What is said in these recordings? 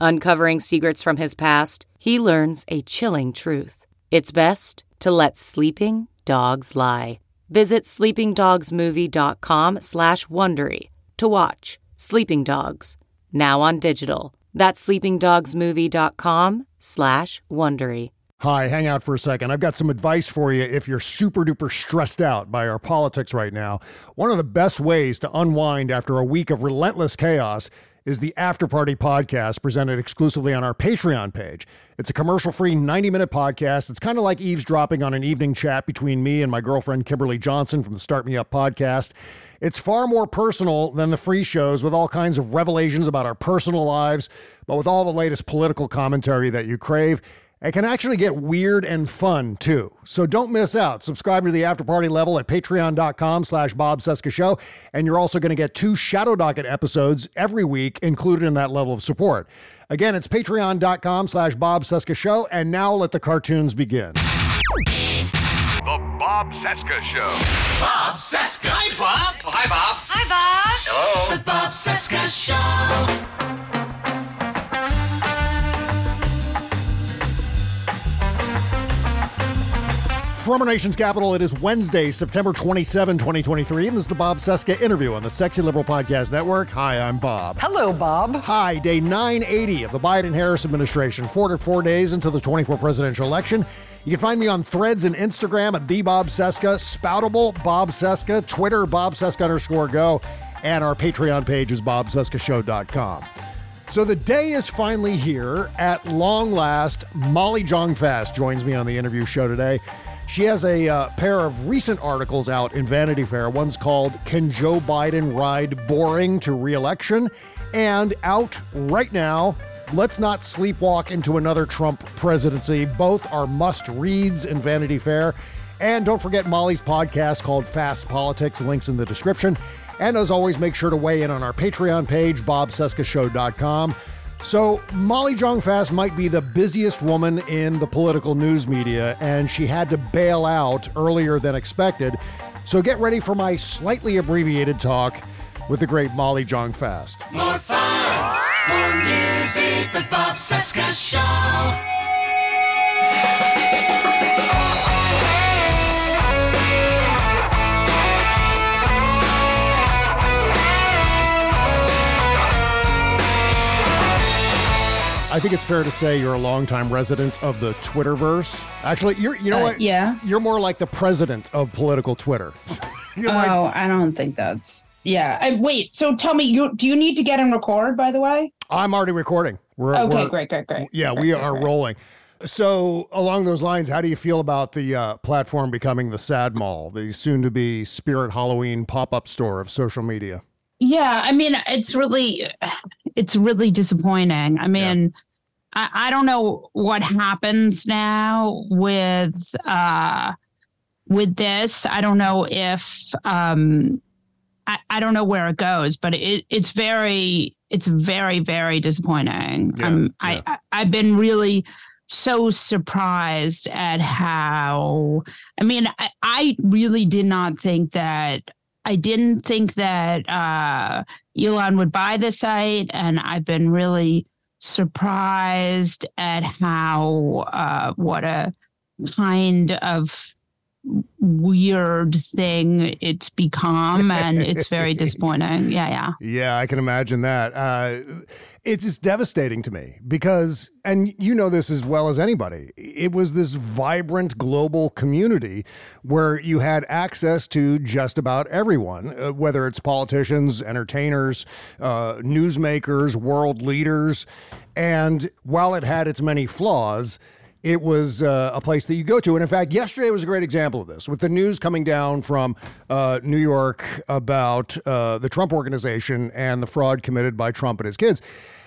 Uncovering secrets from his past, he learns a chilling truth. It's best to let sleeping dogs lie. Visit sleepingdogsmovie.com slash Wondery to watch Sleeping Dogs, now on digital. That's sleepingdogsmovie.com slash Wondery. Hi, hang out for a second. I've got some advice for you if you're super duper stressed out by our politics right now. One of the best ways to unwind after a week of relentless chaos is the After Party podcast presented exclusively on our Patreon page. It's a commercial free 90 minute podcast. It's kind of like eavesdropping on an evening chat between me and my girlfriend Kimberly Johnson from the Start Me Up podcast. It's far more personal than the free shows with all kinds of revelations about our personal lives, but with all the latest political commentary that you crave. It can actually get weird and fun too. So don't miss out. Subscribe to the after party level at patreon.com slash Bob Cesca Show. And you're also going to get two Shadow Docket episodes every week included in that level of support. Again, it's patreon.com slash Bob Cesca Show. And now let the cartoons begin. The Bob Cesca Show. Bob Cesca. Hi, Bob. Oh, hi, Bob. Hi, Bob. Hello. The Bob Cesca Show. From our nation's capital, it is Wednesday, September 27, 2023, and this is the Bob Cesca interview on the Sexy Liberal Podcast Network. Hi, I'm Bob. Hello, Bob. Hi, day 980 of the Biden Harris administration, four to four days until the 24 presidential election. You can find me on threads and Instagram at the Bob Cesca, Spoutible Bob Cesca, Twitter Bob Cesca underscore go, and our Patreon page is bobcescashow.com. So the day is finally here. At long last, Molly Jong-Fast joins me on the interview show today. She has a uh, pair of recent articles out in Vanity Fair. One's called Can Joe Biden Ride Boring to Reelection? And out right now, Let's Not Sleepwalk into Another Trump Presidency. Both are must reads in Vanity Fair. And don't forget Molly's podcast called Fast Politics, links in the description. And as always, make sure to weigh in on our Patreon page, bobcescashow.com. So, Molly Jong-Fast might be the busiest woman in the political news media, and she had to bail out earlier than expected. So, get ready for my slightly abbreviated talk with the great Molly Jong-Fast. More fun. More music. The Bob Cesca Show. I think it's fair to say you're a longtime resident of the Twitterverse. Actually, you're you know Uh, what? yeah. You're more like the president of political Twitter. Oh, like, I don't think that's. Yeah. I, wait. So tell me, you do you need to get and record? By the way. I'm already recording. We're, Okay. we're- great. Great. Great. Yeah, Great, we are great. rolling. So, along those lines, how do you feel about the uh, platform becoming the Sad Mall, the soon to be Spirit Halloween pop up store of social media? Yeah. I mean, it's really, it's really disappointing. I mean. I, I don't know what happens now with uh with this. I don't know if um I, I don't know where it goes, but it, it's very it's very very disappointing. Yeah, um, yeah. I, I I've been really so surprised at how I mean I, I really did not think that I didn't think that uh, Elon would buy the site, and I've been really surprised at how uh, what a kind of weird thing it's become and it's very disappointing yeah yeah Yeah, I can imagine that. Uh, it's just devastating to me because, and you know this as well as anybody, it was this vibrant global community where you had access to just about everyone, uh, whether it's politicians, entertainers, uh, newsmakers, world leaders. And while it had its many flaws, it was uh, a place that you go to. And in fact, yesterday was a great example of this with the news coming down from uh, New York about uh, the Trump organization and the fraud committed by Trump and his kids.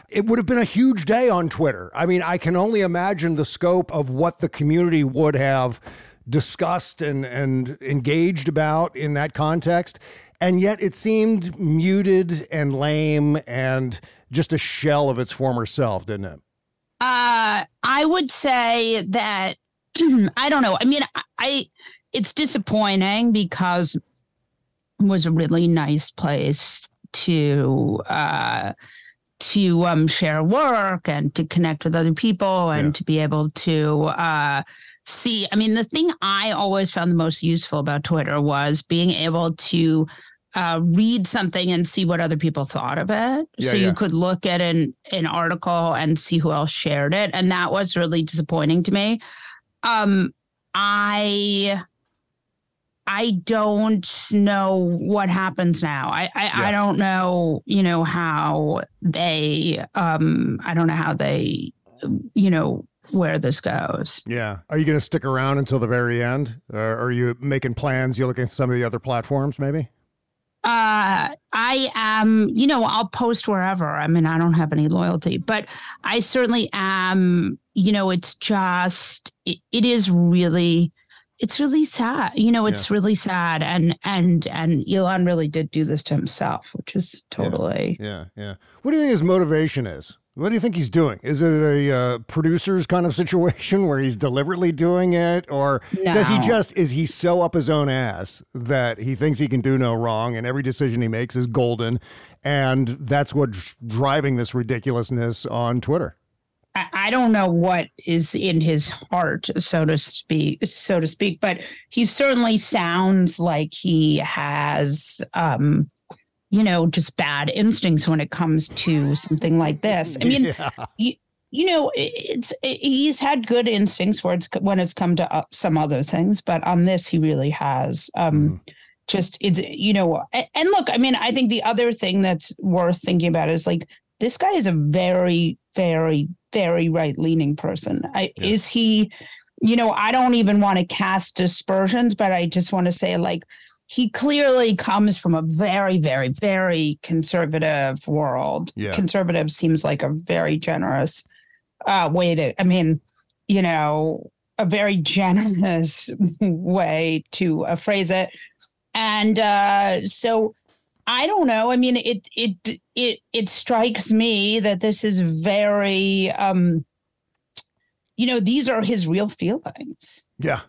It would have been a huge day on Twitter. I mean, I can only imagine the scope of what the community would have discussed and, and engaged about in that context. And yet it seemed muted and lame and just a shell of its former self, didn't it? Uh, I would say that I don't know. I mean, I, I it's disappointing because it was a really nice place to uh, to um, share work and to connect with other people and Yeah. to be able to uh, see. I mean, the thing I always found the most useful about Twitter was being able to uh, read something and see what other people thought of it. Yeah, so yeah. you could look at an an article and see who else shared it, and that was really disappointing to me. Um, I I don't know what happens now. I I, Yeah. I don't know, you know, how they um I don't know how they you know where this goes. Yeah. Are you going to stick around until the very end? Or are you making plans? You're looking at some of the other platforms, maybe? Uh, I am, you know, I'll post wherever. I mean, I don't have any loyalty, but I certainly am, you know, it's just, it, it is really, it's really sad. You know, it's really sad. And, and, and Elon really did do this to himself, which is totally, Yeah. Yeah. What do you think his motivation is? What do you think he's doing? Is it a uh, producer's kind of situation where he's deliberately doing it? Or does he just, is he so up his own ass that he thinks he can do no wrong and every decision he makes is golden? And that's what's driving this ridiculousness on Twitter. I, I don't know what is in his heart, so to speak, so to speak, but he certainly sounds like he has, um, you know, just bad instincts when it comes to something like this. I mean, Yeah. you, you know, it's it, he's had good instincts where it's when it's come to uh, some other things, but on this he really has. Um, Just it's you know, and look, I mean, I think the other thing that's worth thinking about is like this guy is a very, very, very right leaning person. I, Is he? You know, I don't even want to cast dispersions, but I just want to say like he clearly comes from a very, very, very conservative world. Yeah. Conservative seems like a very generous uh, way to, I mean, you know, a very generous way to uh, phrase it. And uh, so I don't know. I mean, it it it it strikes me that this is very um you know, these are his real feelings. Yeah.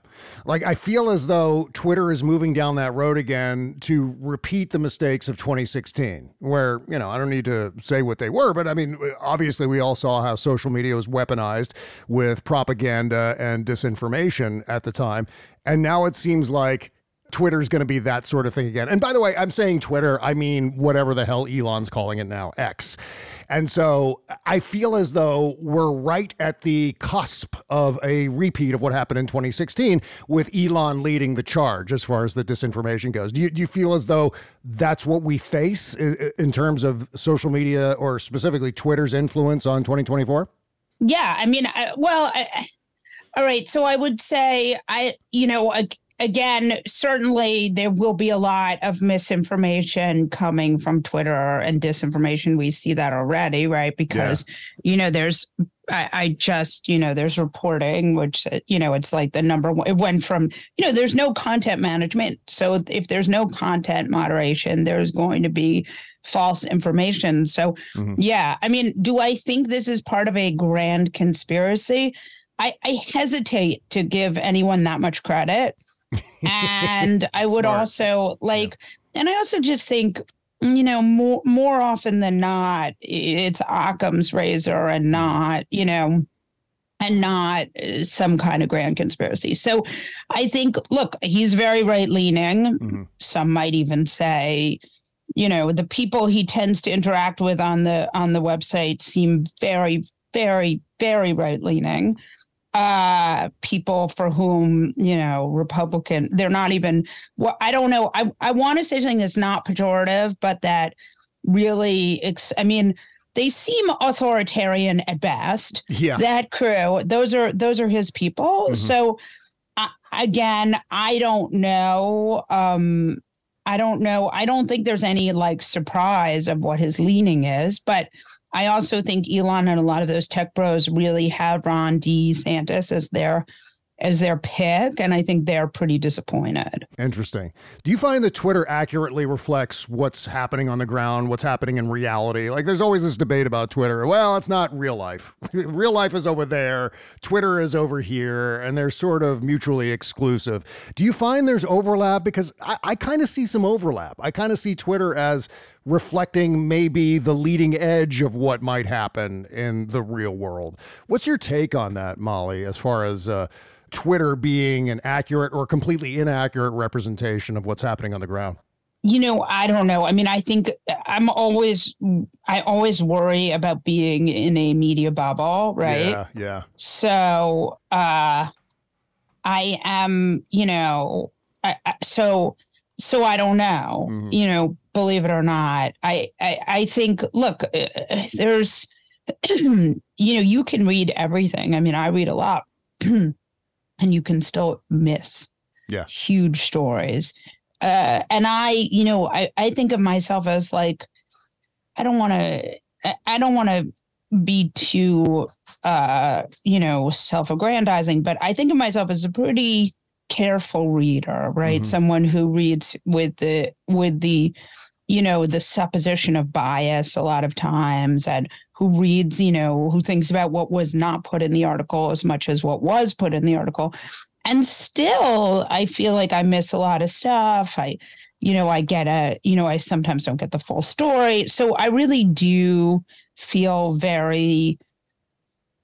Like I feel as though Twitter is moving down that road again to repeat the mistakes of 2016, where, you know, I don't need to say what they were, but I mean, obviously we all saw how social media was weaponized with propaganda and disinformation at the time. And now it seems like Twitter's going to be that sort of thing again. And by the way, I'm saying Twitter, I mean whatever the hell Elon's calling it now, X. And so I feel as though we're right at the cusp of a repeat of what happened in 2016 with Elon leading the charge as far as the disinformation goes. Do you, do you feel as though that's what we face in terms of social media or specifically Twitter's influence on 2024? Yeah, I mean, I, well, I, all right. So I would say, I, you know, again, certainly there will be a lot of misinformation coming from Twitter and disinformation. We see that already, right? Because, you know, there's, I, I just, you know, there's reporting, which, you know, it's like the number one, it went from, you know, there's no content management. So if there's no content moderation, there's going to be false information. So, mm-hmm. yeah, I mean, do I think this is part of a grand conspiracy? I, I hesitate to give anyone that much credit. And I would Smart. also like, and I also just think, you know, more more often than not, it's Occam's razor and not, you know, and not uh, some kind of grand conspiracy. So I think, look, he's very right leaning. Mm-hmm. Some might even say, you know, the people he tends to interact with on the on the website seem very, very, very right leaning. Uh, people for whom you know Republican, they're not even. Well, I don't know. I I want to say something that's not pejorative, but that really, ex- I mean, they seem authoritarian at best. Yeah. That crew, those are those are his people. Mhm. So uh, again, I don't know. Um, I don't know. I don't think there's any like surprise of what his leaning is, but I also think Elon and a lot of those tech bros really have Ron DeSantis as their as their pick, and I think they're pretty disappointed. Interesting. Do you find that Twitter accurately reflects what's happening on the ground, what's happening in reality? Like, there's always this debate about Twitter. Well, it's not real life. real life is over there, Twitter is over here, and they're sort of mutually exclusive. Do you find there's overlap? Because I, I kind of see some overlap. I kind of see Twitter as reflecting maybe the leading edge of what might happen in the real world. What's your take on that, Molly, as far as uh, Twitter being an accurate or completely inaccurate representation of what's happening on the ground? You know, I don't know. I mean, I think I'm always, I always worry about being in a media bubble, right? Yeah, yeah. So, uh, I am, you know, I, I, so, so I don't know, Mhm. you know, believe it or not. I, I, I think, look, uh, there's, you know, you can read everything. I mean, I read a lot and you can still miss Yeah. huge stories. Uh, and I, you know, I, I think of myself as like, I don't want to, I don't want to be too, uh, you know, self-aggrandizing, but I think of myself as a pretty careful reader, right? Mhm. Someone who reads with the, with the, you know, the supposition of bias a lot of times and who reads, you know, who thinks about what was not put in the article as much as what was put in the article. And still, I feel like I miss a lot of stuff. I, you know, I get a, you know, I sometimes don't get the full story. So I really do feel very,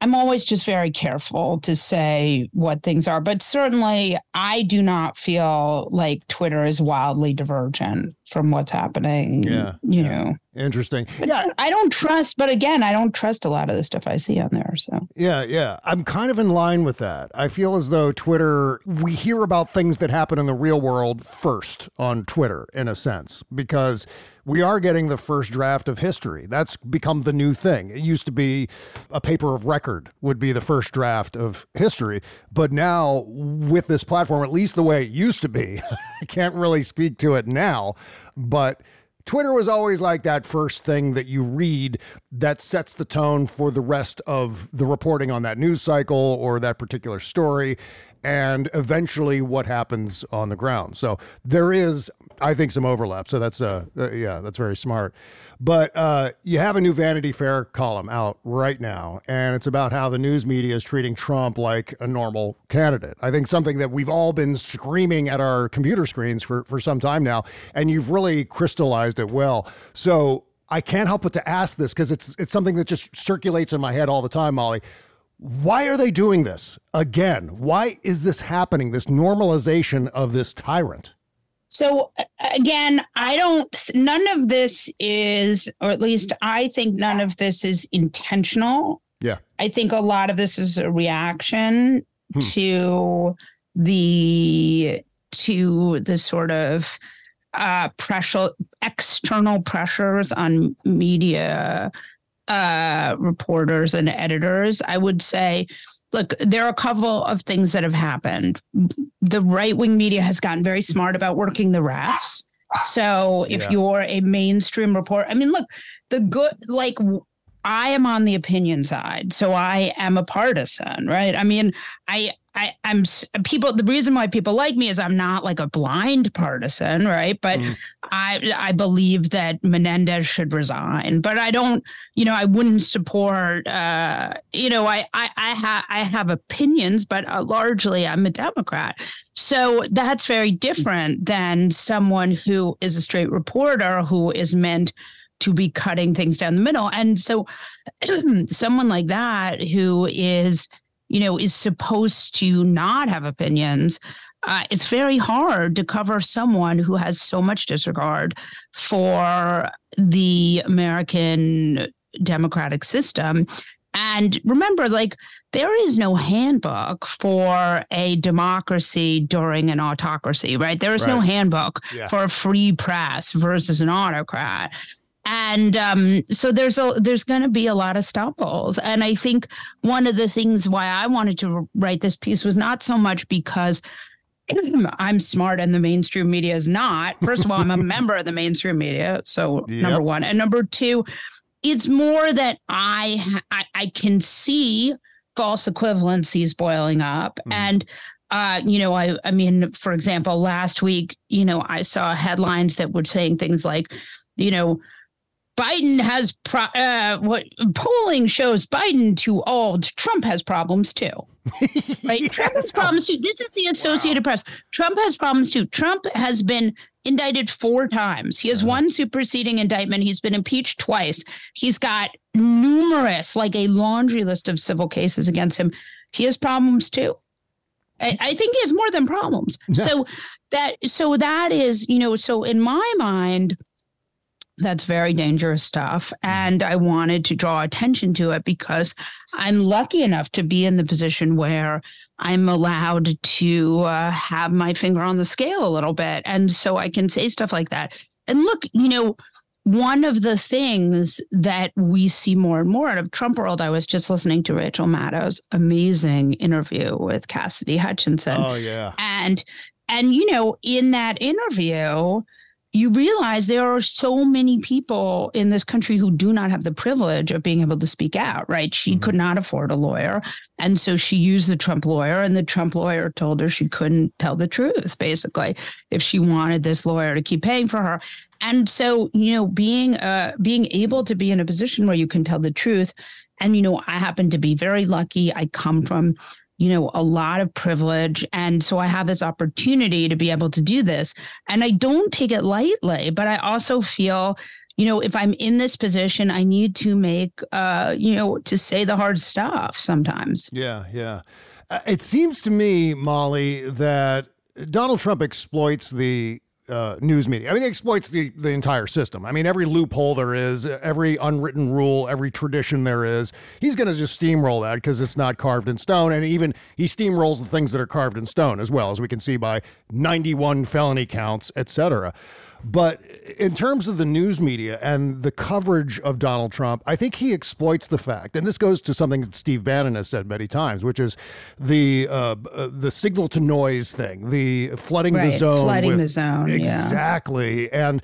I'm always just very careful to say what things are. But certainly, I do not feel like Twitter is wildly divergent from what's happening. Yeah, You yeah. know, Interesting. but Yeah, I don't trust, but again, I don't trust a lot of the stuff I see on there. So Yeah, yeah. I'm kind of in line with that. I feel as though Twitter, we hear about things that happen in the real world first on Twitter, in a sense, because we are getting the first draft of history. That's become the new thing. It used to be a paper of record would be the first draft of history. But now, with this platform, at least the way it used to be, I can't really speak to it now, but. Twitter was always like that first thing that you read that sets the tone for the rest of the reporting on that news cycle or that particular story, and eventually what happens on the ground. So there is, I think, some overlap. So that's uh, uh yeah, that's very smart. But uh, you have a new Vanity Fair column out right now, and it's about how the news media is treating Trump like a normal candidate. I think something that we've all been screaming at our computer screens for, for some time now, and you've really crystallized it well. So I can't help but to ask this because it's it's something that just circulates in my head all the time, Molly. Why are they doing this again? Why is this happening? This normalization of this tyrant? So again, I don't, none of this is, or at least I think none of this is intentional. Yeah. I think a lot of this is a reaction Hmm. to the, to the sort of uh, pressure, external pressures on media uh, reporters and editors. I would say, look, there are a couple of things that have happened the right wing media has gotten very smart about working the refs. So if Yeah. you're a mainstream report, I mean, look, the good, like, I am on the opinion side, so I am a partisan, right? I mean, I, I, I'm people. The reason why people like me is I'm not like a blind partisan, right? But Mhm. I, I believe that Menendez should resign, but I don't, you know, I wouldn't support. Uh, you know, I, I, I have, I have opinions, but uh, largely I'm a Democrat. So that's very different than someone who is a straight reporter who is meant to be cutting things down the middle. And so someone like that who is you know, is supposed to not have opinions, uh, it's very hard to cover someone who has so much disregard for the American democratic system. And remember, like, there is no handbook for a democracy during an autocracy, right? There is no handbook Yeah. for a free press versus an autocrat. And um, so there's a there's going to be a lot of stumbles, and I think one of the things why I wanted to write this piece was not so much because I'm smart and the mainstream media is not. First of all, I'm a member of the mainstream media, so Yep. number one, and number two, it's more that I I, I can see false equivalencies boiling up, and uh, you know, I I mean, for example, last week, you know, I saw headlines that were saying things like, you know. Biden has pro- uh, what polling shows Biden too old. Trump has problems too. Right? Trump has problems too. This is the Associated Press. Trump has problems too. Trump has been indicted four times. He has one superseding indictment. He's been impeached twice. He's got numerous, like a laundry list of civil cases against him. He has problems too. I, I think he has more than problems. So that so that is, you know, so in my mind, that's very dangerous stuff. And I wanted to draw attention to it because I'm lucky enough to be in the position where I'm allowed to uh, have my finger on the scale a little bit. And so I can say stuff like that. And look, you know, one of the things that we see more and more out of Trump world, I was just listening to Rachel Maddow's amazing interview with Cassidy Hutchinson Oh yeah. and and you know in that interview you realize there are so many people in this country who do not have the privilege of being able to speak out right? She could not afford a lawyer and so she used the trump lawyer and the trump lawyer told her she couldn't tell the truth basically if she wanted this lawyer to keep paying for her. And so you know being uh being able to be in a position where you can tell the truth and you know i happen to be very lucky. I come from you know, a lot of privilege. And so I have this opportunity to be able to do this. And I don't take it lightly, but I also feel, you know, if I'm in this position, I need to make, uh, you know, to say the hard stuff sometimes. Yeah, yeah. Uh, It seems to me, Molly, that Donald Trump exploits the uh, news media. I mean, he exploits the, the entire system. I mean, every loophole there is, every unwritten rule, every tradition there is, he's going to just steamroll that because it's not carved in stone. And even he steamrolls the things that are carved in stone as well, as we can see by 91 felony counts, et cetera. But in terms of the news media and the coverage of Donald Trump, I think he exploits the fact, and this goes to something that Steve Bannon has said many times, which is the uh, the signal to noise thing, the flooding the zone, flooding with- the zone, yeah. exactly, and.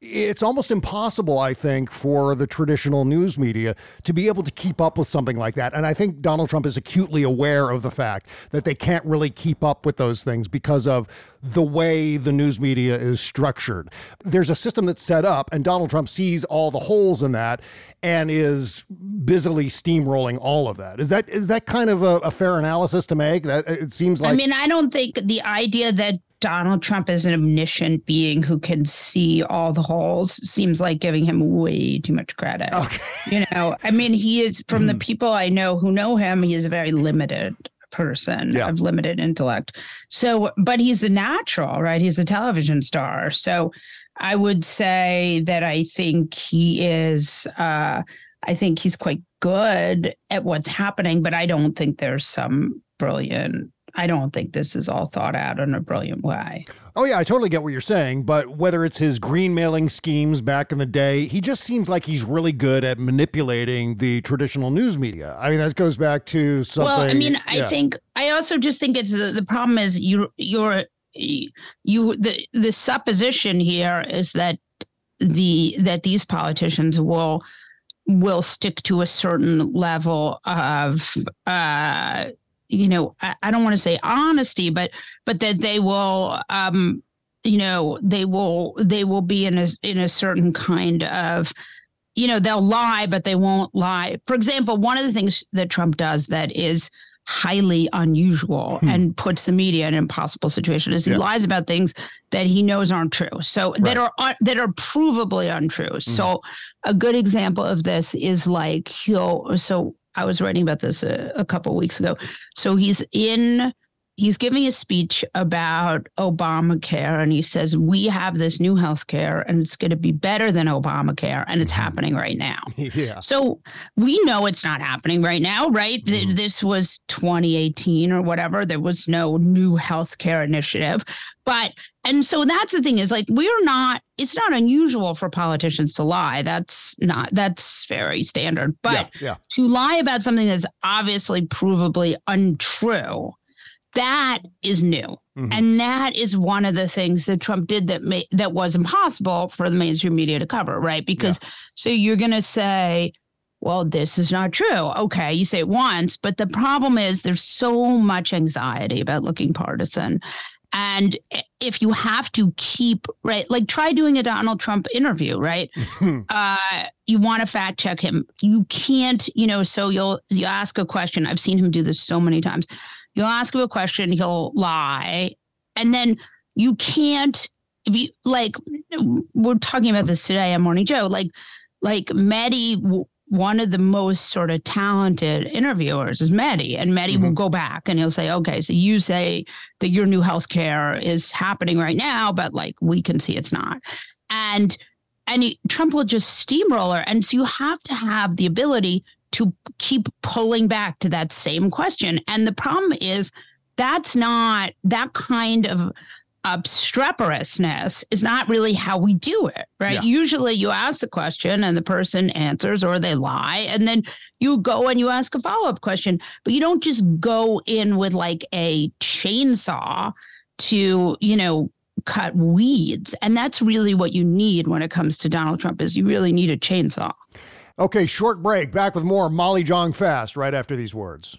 It's almost impossible, I think, for the traditional news media to be able to keep up with something like that. And I think Donald Trump is acutely aware of the fact that they can't really keep up with those things because of the way the news media is structured. There's a system that's set up, and Donald Trump sees all the holes in that and is busily steamrolling all of that. Is that is that kind of a, a fair analysis to make? That it seems like I mean, I don't think the idea that Donald Trump is an omniscient being who can see all the holes seems like giving him way too much credit. Okay. You know, I mean, he is from Hmm. the people I know who know him, he is a very limited person Yeah. of limited intellect. So, but he's a natural, right? He's a television star. So I would say that I think he is, uh, I think he's quite good at what's happening, but I don't think there's some brilliant. I don't think this is all thought out in a brilliant way. Oh yeah, I totally get what you're saying, but whether it's his green mailing schemes back in the day, he just seems like he's really good at manipulating the traditional news media. I mean, that goes back to something. Well, I mean, I yeah. think I also just think it's the, the problem is you you're you the the supposition here is that the that these politicians will will stick to a certain level of uh you know I, I don't want to say honesty but but that they will um you know they will they will be in a in a certain kind of you know they'll lie but they won't lie. For example one of the things that trump does that is highly unusual and puts the media in an impossible situation is he Yeah. lies about things that he knows aren't true. So that are that are provably untrue. So a good example of this is like he'll so I was writing about this a, a couple weeks ago. So he's in he's giving a speech about Obamacare and he says we have this new health care and it's going to be better than Obamacare and it's happening right now. yeah. So we know it's not happening right now, right? Mhm. This was 2018 or whatever. There was no new health care initiative. But and so that's the thing is like we're not it's not unusual for politicians to lie. That's not that's very standard. But yeah, yeah. to lie about something that's obviously provably untrue that is new Mhm. and that is one of the things that trump did that made that was impossible for the mainstream media to cover right because so you're going to say well this is not true okay you say it once but the problem is there's so much anxiety about looking partisan and if you have to keep right like try doing a donald trump interview right uh, you want to fact check him. You can't, you know, so you'll you ask a question. I've seen him do this so many times. You'll ask him a question, he'll lie, and then you can't. If you like, we're talking about this today on Morning Joe. Like, like Mehdi, w- one of the most sort of talented interviewers is Mehdi, and Mehdi will mm-hmm. go back and he'll say, "Okay, so you say that your new health care is happening right now, but like we can see it's not." And and he, Trump will just steamroller. And so you have to have the ability to keep pulling back to that same question. And the problem is that's not that kind of obstreperousness is not really how we do it, right? Yeah. Usually you ask the question and the person answers or they lie, and then you go and you ask a follow up question, but you don't just go in with like a chainsaw to, you know, cut weeds and that's really what you need when it comes to Donald Trump is you really need a chainsaw. Okay, short break. Back with more Molly Jong Fast right after these words.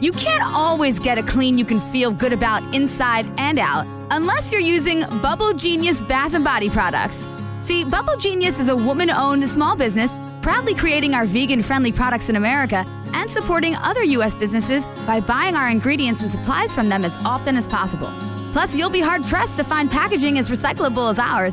You can't always get a clean you can feel good about inside and out unless you're using Bubble Genius bath and body products. See, Bubble Genius is a woman owned small business proudly creating our vegan friendly products in America and supporting other U.S. businesses by buying our ingredients and supplies from them as often as possible. Plus, you'll be hard pressed to find packaging as recyclable as ours.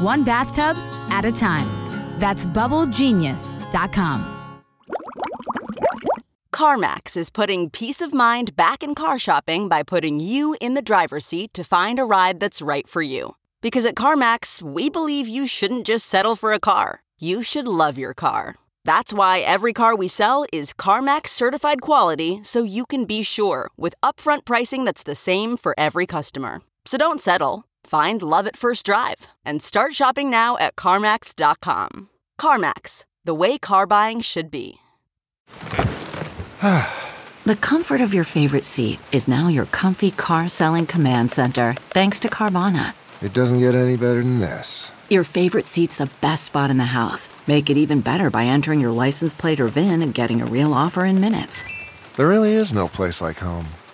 one bathtub at a time. That's bubblegenius.com. CarMax is putting peace of mind back in car shopping by putting you in the driver's seat to find a ride that's right for you. Because at CarMax, we believe you shouldn't just settle for a car, you should love your car. That's why every car we sell is CarMax certified quality so you can be sure with upfront pricing that's the same for every customer. So don't settle. Find love at first drive and start shopping now at CarMax.com. CarMax, the way car buying should be. The comfort of your favorite seat is now your comfy car selling command center, thanks to Carvana. It doesn't get any better than this. Your favorite seat's the best spot in the house. Make it even better by entering your license plate or VIN and getting a real offer in minutes. There really is no place like home.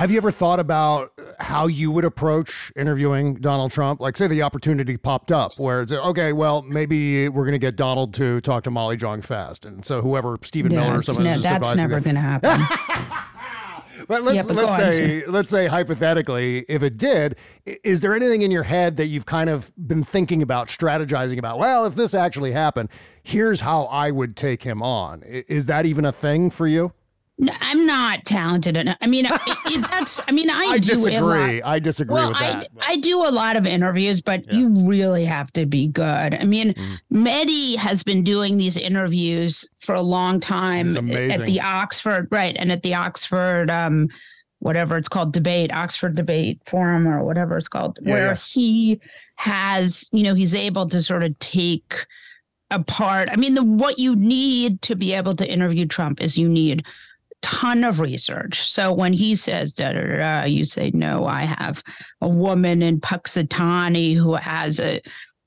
Have you ever thought about how you would approach interviewing Donald Trump? Like, say the opportunity popped up where it's okay, well, maybe we're going to get Donald to talk to Molly Jong Fast, and so whoever Stephen Miller or someone no, is that's never going to happen. But let's Yeah, but let's on. say let's say hypothetically, if it did, is there anything in your head that you've kind of been thinking about, strategizing about? Well, if this actually happened, here's how I would take him on. Is that even a thing for you? No, I'm not talented enough. I mean, it, it- that's. I mean, I, I do a lot- disagree. I disagree well, with I, that. I do a lot of interviews, but you really have to be good. I mean, Mm-hmm. Mehdi has been doing these interviews for a long time at the Oxford, right? And at the Oxford, um, whatever it's called, debate, Oxford Debate Forum, or whatever it's called, Yeah, where yeah. he has, you know, he's able to sort of take apart. I mean, the what you need to be able to interview Trump is you need ton of research. So when he says da da da, you say no. I have a woman in Punxsutawney who has a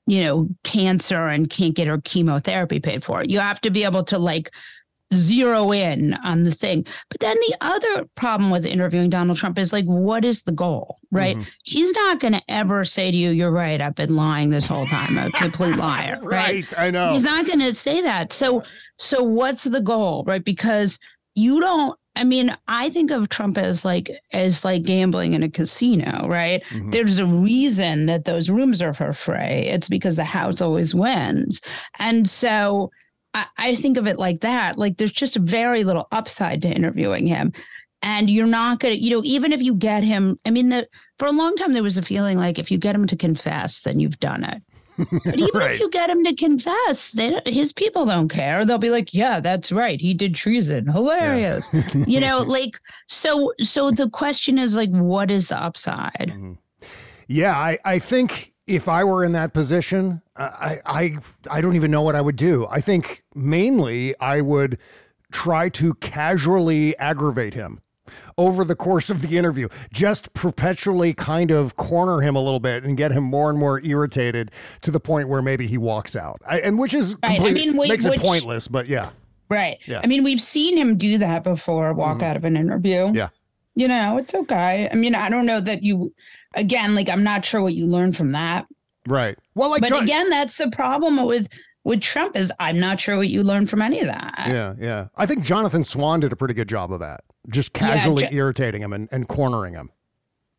you know cancer and can't get her chemotherapy paid for. You have to be able to like zero in on the thing. But then the other problem with interviewing Donald Trump is like, what is the goal, right? Mm-hmm. He's not going to ever say to you, "You're right. I've been lying this whole time. A complete liar." Right, I know. He's not going to say that. So, so what's the goal, right? Because you don't. I mean, I think of Trump as like as like gambling in a casino, right? Mm-hmm. There's a reason that those rooms are for free. It's because the house always wins, and so I, I think of it like that. Like there's just very little upside to interviewing him. And you're not gonna, you know, even if you get him, I mean, the for a long time there was a feeling like if you get him to confess, then you've done it. But even Right. if you get him to confess, they, his people don't care. They'll be like, "Yeah, that's right. He did treason. Hilarious." you know, like so. So the question is like, what is the upside? Mm-hmm. Yeah, I, I think if I were in that position, I, I I don't even know what I would do. I think mainly I would try to casually aggravate him over the course of the interview, just perpetually kind of corner him a little bit and get him more and more irritated to the point where maybe he walks out. I, and which is Right, I mean, wh- makes it pointless, but yeah. Right. Yeah. I mean, we've seen him do that before. Walk mm-hmm. out of an interview. Yeah. You know, it's okay. I mean, I don't know that you. Again, like I'm not sure what you learned from that. Right. Well, like but John- again, that's the problem with with Trump is I'm not sure what you learned from any of that. Yeah, yeah. I think Jonathan Swan did a pretty good job of that. Just Yeah, casually Jo- irritating him and, and cornering him.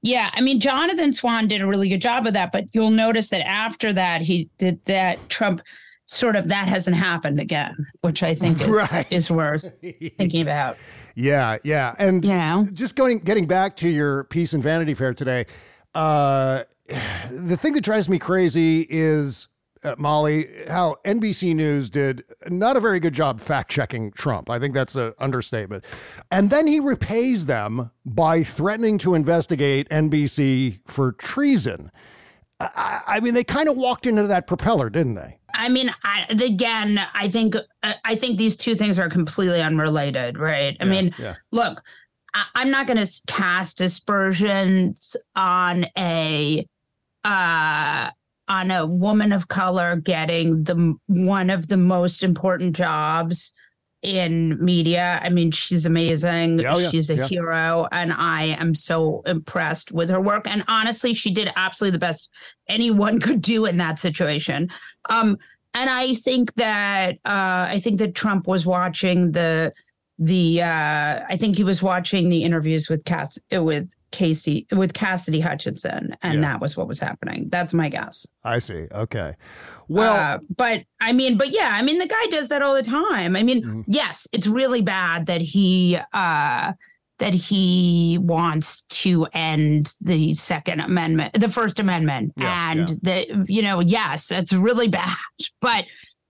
Yeah, I mean, Jonathan Swan did a really good job of that, but you'll notice that after that, he did that. Trump sort of that hasn't happened again, which I think is, Right. is worth thinking about. Yeah, yeah. And You know? just going getting back to your piece in Vanity Fair today, uh, the thing that drives me crazy is uh, Molly, how NBC News did not a very good job fact checking Trump. I think that's an understatement. And then he repays them by threatening to investigate NBC for treason. I, I mean, they kind of walked into that propeller, didn't they? I mean, I, again, I think I think these two things are completely unrelated, right? I mean, yeah. look, I, I'm not going to cast aspersions on a uh, on a woman of color getting the one of the most important jobs in media. I mean, she's amazing. Yeah, oh, yeah, she's a yeah. hero, and I am so impressed with her work. And honestly, she did absolutely the best anyone could do in that situation. Um, and I think that uh, I think that Trump was watching the the uh, I think he was watching the interviews with Cass with Casey with Cassidy Hutchinson, and Yeah. that was what was happening. That's my guess. I see. Okay. Well, Uh, but I mean, but yeah, I mean, the guy does that all the time. I mean, Mm-hmm. yes, it's really bad that he uh, that he wants to end the Second Amendment, the First Amendment, Yeah, and the you know, yes, it's really bad. But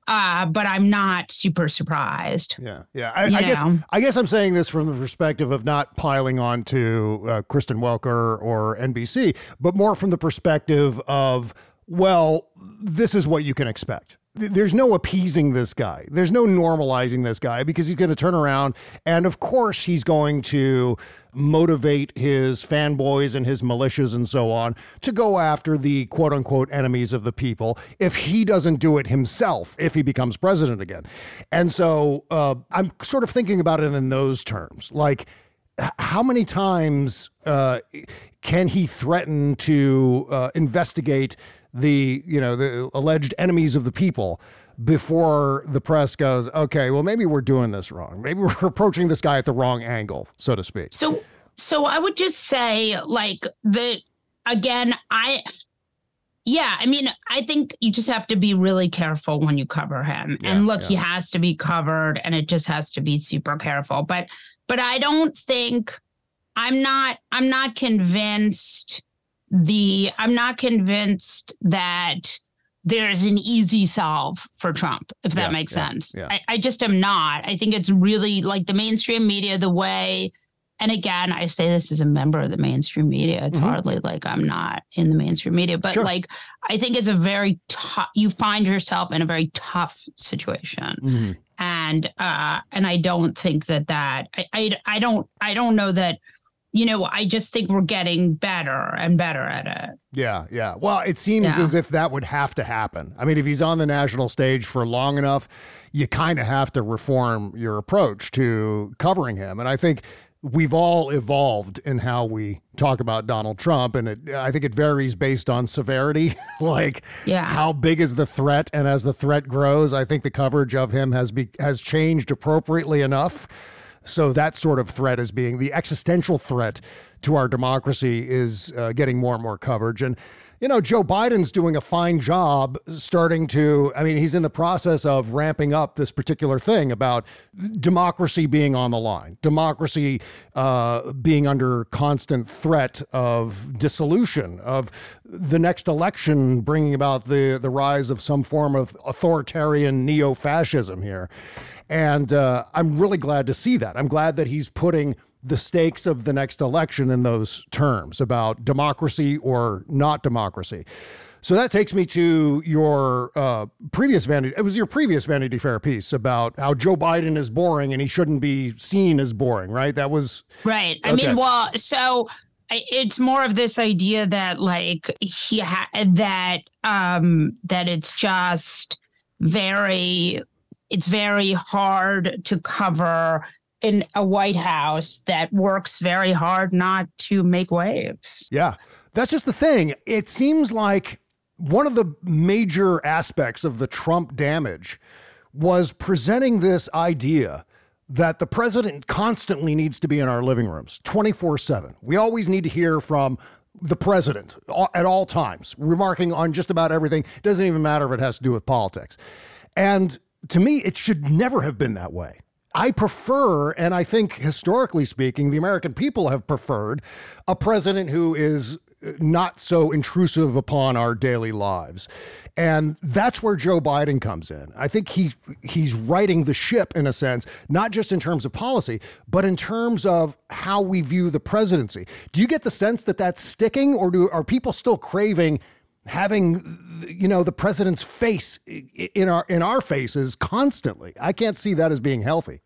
uh, but I'm not super surprised. Yeah, yeah. I, I guess. I guess I'm saying this from the perspective of not piling on to uh, Kristen Welker or NBC, but more from the perspective of well, this is what you can expect. There's no appeasing this guy. There's no normalizing this guy because he's going to turn around and of course he's going to motivate his fanboys and his militias and so on to go after the quote unquote enemies of the people if he doesn't do it himself if he becomes president again. And so uh, I'm sort of thinking about it in those terms. Like, how many times uh, can he threaten to uh, investigate the you know the alleged enemies of the people before the press goes okay well maybe we're doing this wrong maybe we're approaching this guy at the wrong angle so to speak So so I would just say like the again I yeah, I mean, I think you just have to be really careful when you cover him. Yeah, and look, he has to be covered and it just has to be super careful. But but I don't think I'm not I'm not convinced the I'm not convinced that there's an easy solve for Trump, if that Yeah, makes yeah, sense. yeah. I, I just am not. I think it's really like the mainstream media, the way and again, I say this as a member of the mainstream media. It's Mhm. hardly like I'm not in the mainstream media, but Sure. like I think it's a very tough. You find yourself in a very tough situation, Mhm. and uh, and I don't think that that I, I I don't I don't know that. You know, I just think we're getting better and better at it. Yeah, yeah. Well, it seems Yeah. as if that would have to happen. I mean, if he's on the national stage for long enough, you kind of have to reform your approach to covering him. And I think we've all evolved in how we talk about Donald Trump, and it, I think it varies based on severity. like, Yeah. how big is the threat, and as the threat grows, I think the coverage of him has be, has changed appropriately enough. So that sort of threat is being the existential threat to our democracy is uh, getting more and more coverage. And you know, Joe Biden's doing a fine job starting to, I mean, he's in the process of ramping up this particular thing about democracy being on the line, democracy uh, being under constant threat of dissolution, of the next election bringing about the, the rise of some form of authoritarian neo fascism here. And uh, I'm really glad to see that. I'm glad that he's putting the stakes of the next election in those terms about democracy or not democracy. So that takes me to your uh, previous Vanity. It was your previous Vanity Fair piece about how Joe Biden is boring and he shouldn't be seen as boring, right? That was Right. I Okay. mean, well, so it's more of this idea that like he ha- that um that it's just very it's very hard to cover in a White House that works very hard not to make waves. Yeah. That's just the thing. It seems like one of the major aspects of the Trump damage was presenting this idea that the president constantly needs to be in our living rooms 24 7. We always need to hear from the president at all times, remarking on just about everything. Doesn't even matter if it has to do with politics. And to me, it should never have been that way. I prefer, and I think historically speaking, the American people have preferred a president who is uh, not so intrusive upon our daily lives. And that's where Joe Biden comes in. I think he he's righting the ship in a sense, not just in terms of policy, but in terms of how we view the presidency. Do you get the sense that that's sticking or do are people still craving having you know the president's face in our in our faces constantly? I can't see that as being healthy.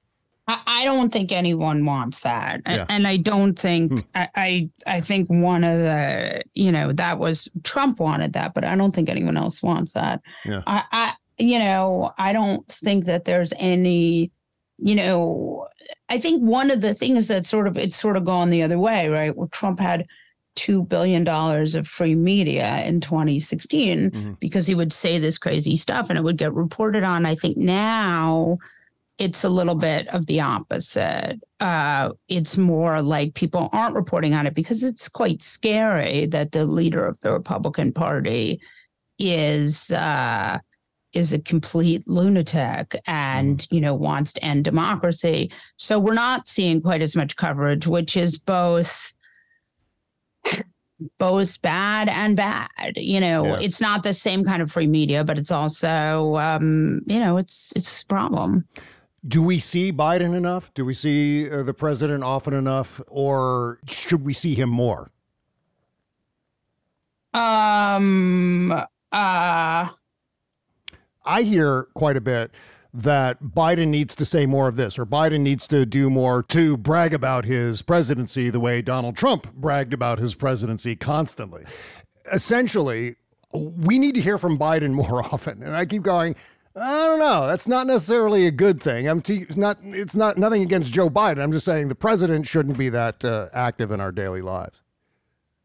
I, I don't think anyone wants that, Yeah. and I don't think hmm. I, I I think one of the you know that was Trump wanted that, but I don't think anyone else wants that. Yeah. I, I you know I don't think that there's any you know I think one of the things that sort of it's sort of gone the other way, right? Well, Trump had two billion dollars of free media in 2016 because he would say this crazy stuff and it would get reported on. I think now it's a little bit of the opposite. Uh, it's more like people aren't reporting on it because it's quite scary that the leader of the Republican Party is uh, is a complete lunatic and you know wants to end democracy. So we're not seeing quite as much coverage, which is both both bad and bad. You know, Yeah. it's not the same kind of free media, but it's also um, you know it's it's a problem. Do we see Biden enough? Do we see uh, the president often enough, or should we see him more? Um. Uh. I hear quite a bit that Biden needs to say more of this, or Biden needs to do more to brag about his presidency the way Donald Trump bragged about his presidency constantly. Essentially, we need to hear from Biden more often. And I keep going, I don't know. That's not necessarily a good thing. I'm t- not. It's not nothing against Joe Biden. I'm just saying the president shouldn't be that uh, active in our daily lives.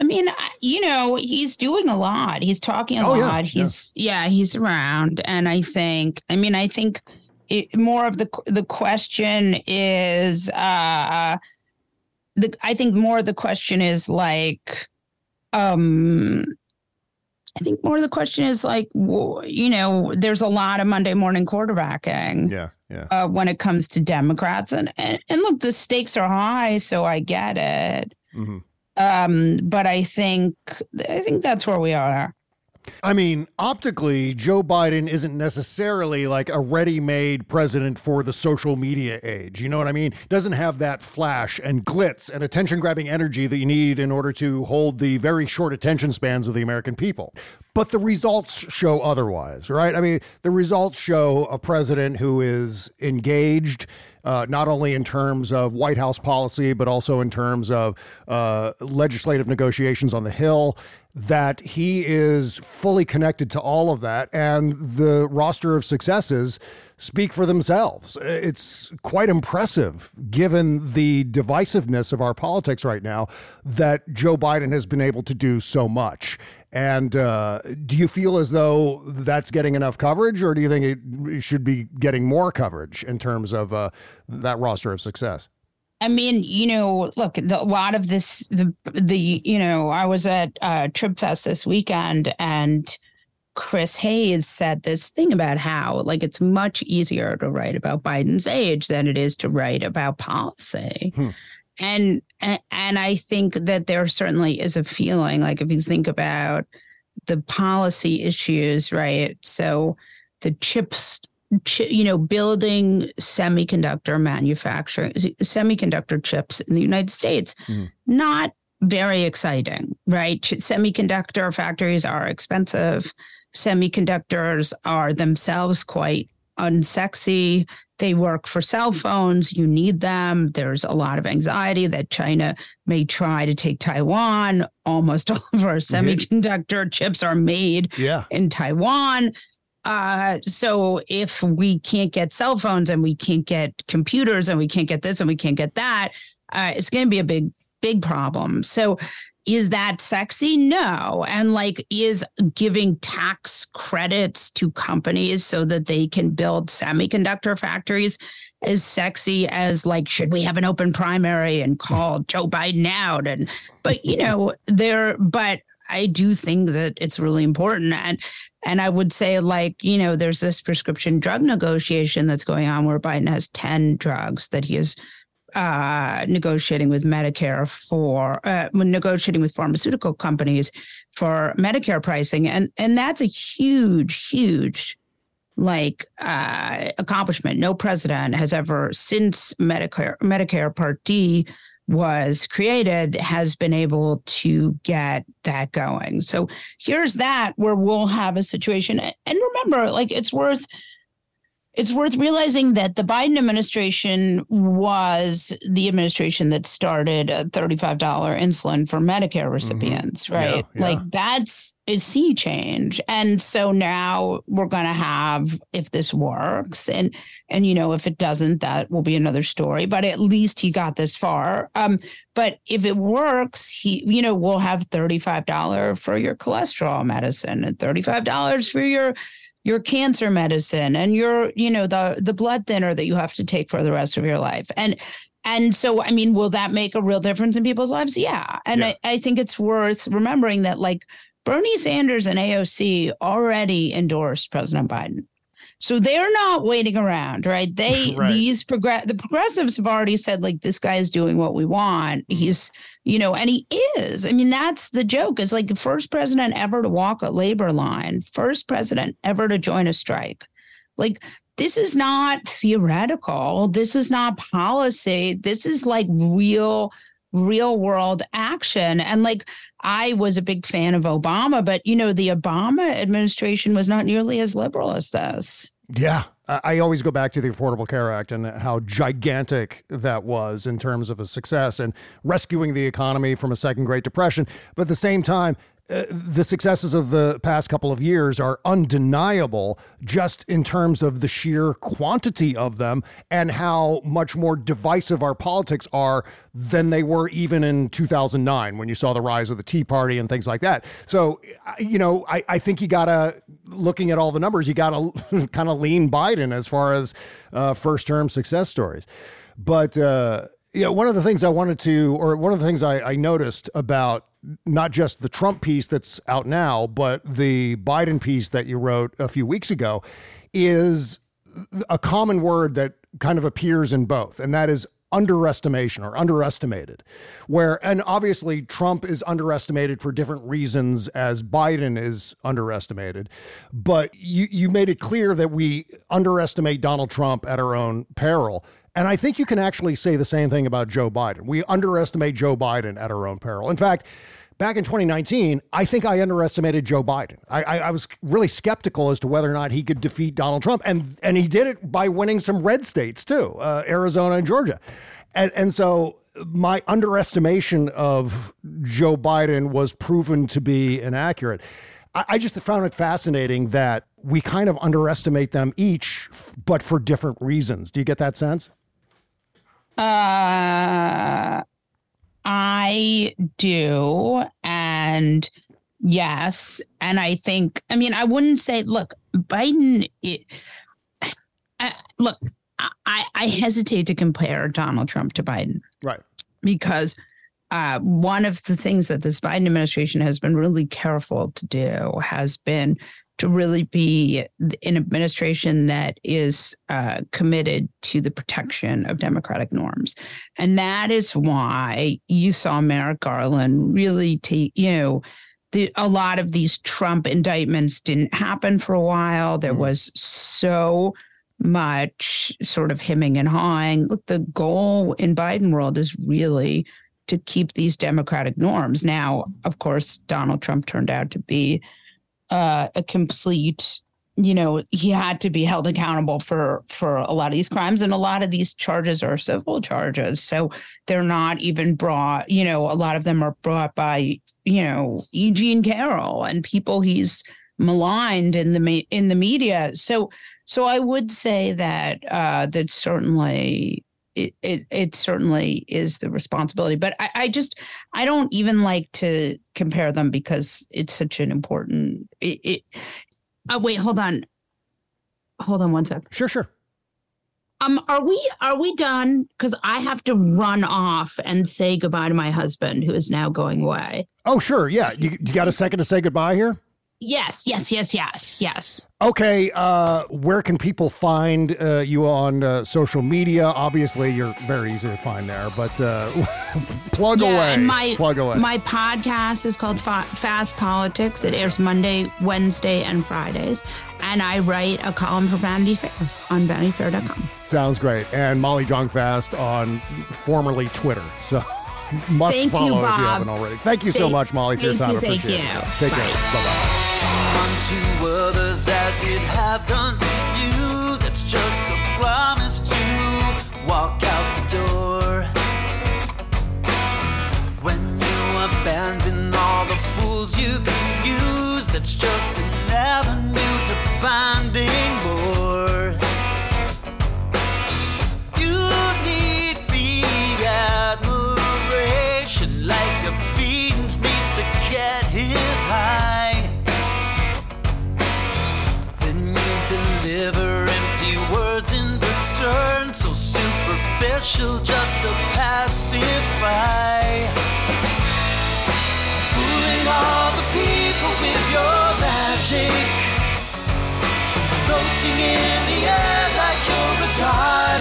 I mean, you know, he's doing a lot. He's talking a Oh, yeah, lot. He's yeah. he's around, and I think. I mean, I think it, more of the the question is. uh the I think more of the question is like, um. I think more of the question is like, you know, there's a lot of Monday morning quarterbacking. Yeah, yeah. uh, when it comes to Democrats. And, and and look, the stakes are high, so I get it. hmm Um, but I think I think that's where we are. I mean, optically, Joe Biden isn't necessarily like a ready made president for the social media age. You know what I mean? Doesn't have that flash and glitz and attention grabbing energy that you need in order to hold the very short attention spans of the American people. But the results show otherwise, right? I mean, the results show a president who is engaged. Uh, not only in terms of White House policy, but also in terms of uh, legislative negotiations on the Hill that he is fully connected to all of that and the roster of successes speak for themselves. It's quite impressive given the divisiveness of our politics right now that Joe Biden has been able to do so much. And uh, do you feel as though that's getting enough coverage, or do you think it should be getting more coverage in terms of uh, that roster of success? I mean, you know, look, the, a lot of this, the the you know, I was at uh, Trib Fest this weekend, and Chris Hayes said this thing about how like it's much easier to write about Biden's age than it is to write about policy. Hmm. And and I think that there certainly is a feeling like if you think about the policy issues, right? So the chips you know, building semiconductor manufacturing, semiconductor chips in the United States, mm. not very exciting, right? Semiconductor factories are expensive. Semiconductors are themselves quite unsexy. They work for cell phones. You need them. There's a lot of anxiety that China may try to take Taiwan. Almost all of our semiconductor chips are made yeah. in Taiwan. Uh, so if we can't get cell phones and we can't get computers and we can't get this and we can't get that, uh, it's going to be a big, big problem. So is that sexy? No. And like, is giving tax credits to companies so that they can build semiconductor factories as sexy as like, should we have an open primary and call Joe Biden out? And, but you know, there, but I do think that it's really important. And and I would say, like, you know, there's this prescription drug negotiation that's going on where Biden has 10 drugs that he is uh, negotiating with Medicare for uh, negotiating with pharmaceutical companies for Medicare pricing. And and that's a huge, huge like uh, accomplishment. No president has ever since Medicare Medicare Part D was created has been able to get that going. So here's that where we'll have a situation. And remember, like it's worth it's worth realizing that the Biden administration was the administration that started a $35 insulin for Medicare mm-hmm. recipients, mm-hmm. right? Yeah, yeah. Like that's a sea change. And so now we're going to have if this works and and you know if it doesn't that will be another story, but at least he got this far. Um but if it works, he you know we'll have $35 for your cholesterol medicine and $35 for your your cancer medicine and your you know the the blood thinner that you have to take for the rest of your life. And and so i mean will that make a real difference in people's lives? Yeah. And yeah. I, I think it's worth remembering that like bernie sanders and aoc already endorsed president biden so they're not waiting around, right? They right. these progress the progressives have already said like this guy is doing what we want. Mm-hmm. He's you know, and he is. I mean, that's the joke. It's like the first president ever to walk a labor line, first president ever to join a strike. Like this is not theoretical. This is not policy. This is like real real world action. And like I was a big fan of Obama, but you know, the Obama administration was not nearly as liberal as this. Yeah. I always go back to the Affordable Care Act and how gigantic that was in terms of a success and rescuing the economy from a second Great Depression. But at the same time, uh, the successes of the past couple of years are undeniable just in terms of the sheer quantity of them and how much more divisive our politics are than they were even in 2009 when you saw the rise of the Tea Party and things like that. So, you know, I, I think you got to, looking at all the numbers, you got to kind of lean Biden as far as uh, first term success stories. But, uh, yeah, one of the things I wanted to, or one of the things I, I noticed about not just the Trump piece that's out now, but the Biden piece that you wrote a few weeks ago is a common word that kind of appears in both, and that is underestimation or underestimated. Where, and obviously, Trump is underestimated for different reasons as Biden is underestimated. But you, you made it clear that we underestimate Donald Trump at our own peril. And I think you can actually say the same thing about Joe Biden. We underestimate Joe Biden at our own peril. In fact, back in 2019, I think I underestimated Joe Biden. I, I, I, was really skeptical as to whether or not he could defeat Donald Trump, and and he did it by winning some red states too, uh, Arizona and Georgia, and and so my underestimation of Joe Biden was proven to be inaccurate. I, I just found it fascinating that we kind of underestimate them each, but for different reasons. Do you get that sense? Uh, I do. And yes. And I think, I mean, I wouldn't say, look, Biden, it, look, I, I hesitate to compare Donald Trump to Biden. Right. Because uh, one of the things that this Biden administration has been really careful to do has been to really be an administration that is uh, committed to the protection of democratic norms. And that is why you saw Merrick Garland really take, you know, the, a lot of these Trump indictments didn't happen for a while. There mm-hmm. was so much sort of hemming and hawing. Look, the goal in Biden world is really to keep these democratic norms. Now, of course, Donald Trump turned out to be uh, a complete you know he had to be held accountable for for a lot of these crimes. And a lot of these charges are civil charges. So they're not even brought you know a lot of them are brought by you know E. Jean Carroll and people he's maligned in the in the media. So so I would say that uh that certainly it, it, it certainly is the responsibility. But I, I, just I don't even like to compare them because it's such an important. It, it oh wait, hold on, hold on one sec. Sure, sure. Um, are we are we done? Because I have to run off and say goodbye to my husband, who is now going away. Oh, sure, yeah. You, you got a second to say goodbye here? Yes, yes, yes, yes, yes. Okay, uh, where can people find uh, you on uh, social media? Obviously, you're very easy to find there, but uh, plug yeah, away. My, plug away. My podcast is called Fa- Fast Politics. It airs Monday, Wednesday, and Fridays. And I write a column for Vanity Fair on vanityfair.com. Sounds great. And Molly Jong-Fast on formerly Twitter. So. must thank follow you, if you haven't already. Thank you so much, Molly, for your time. You, Appreciate you. it. Take Bye. care. Bye bye. Unto others as it have done to you. That's just a promise to walk out the door. When you abandon all the fools you can use, that's just an avenue to finding more. Superficial, just to pacify. Fooling all the people with your magic, floating in the air like you're a god,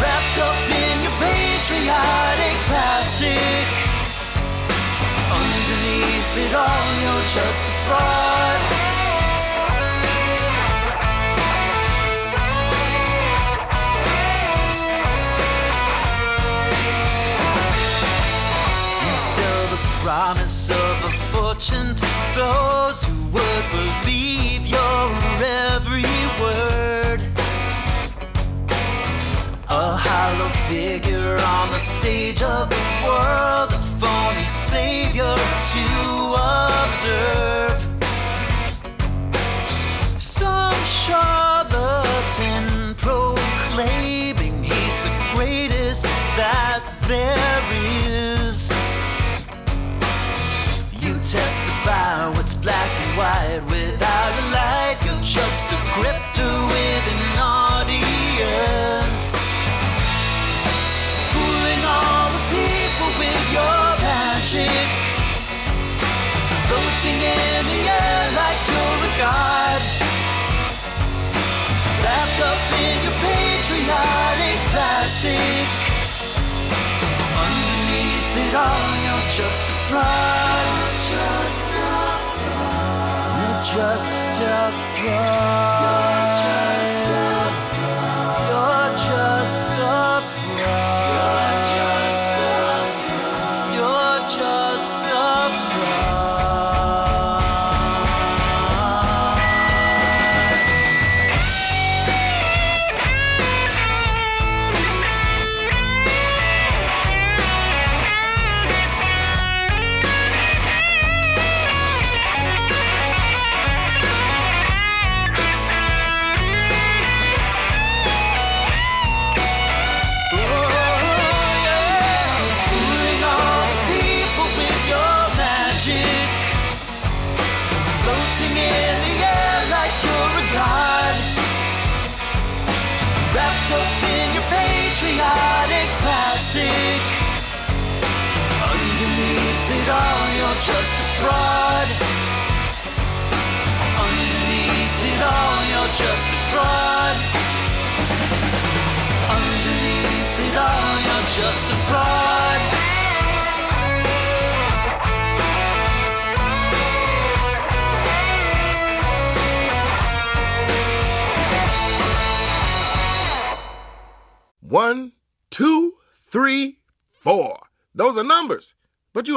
wrapped up in your patriotic plastic. Underneath it all, you're just a fraud. Promise of a fortune to those who would believe your every word. A hollow figure on the stage of the world, a phony savior to observe. wide without a light. You're just a grifter with an audience. Fooling all the people with your magic. Floating in the air like you're a god. Wrapped up in your patriotic plastic. Underneath it all, you're just a fly. Just a fraud.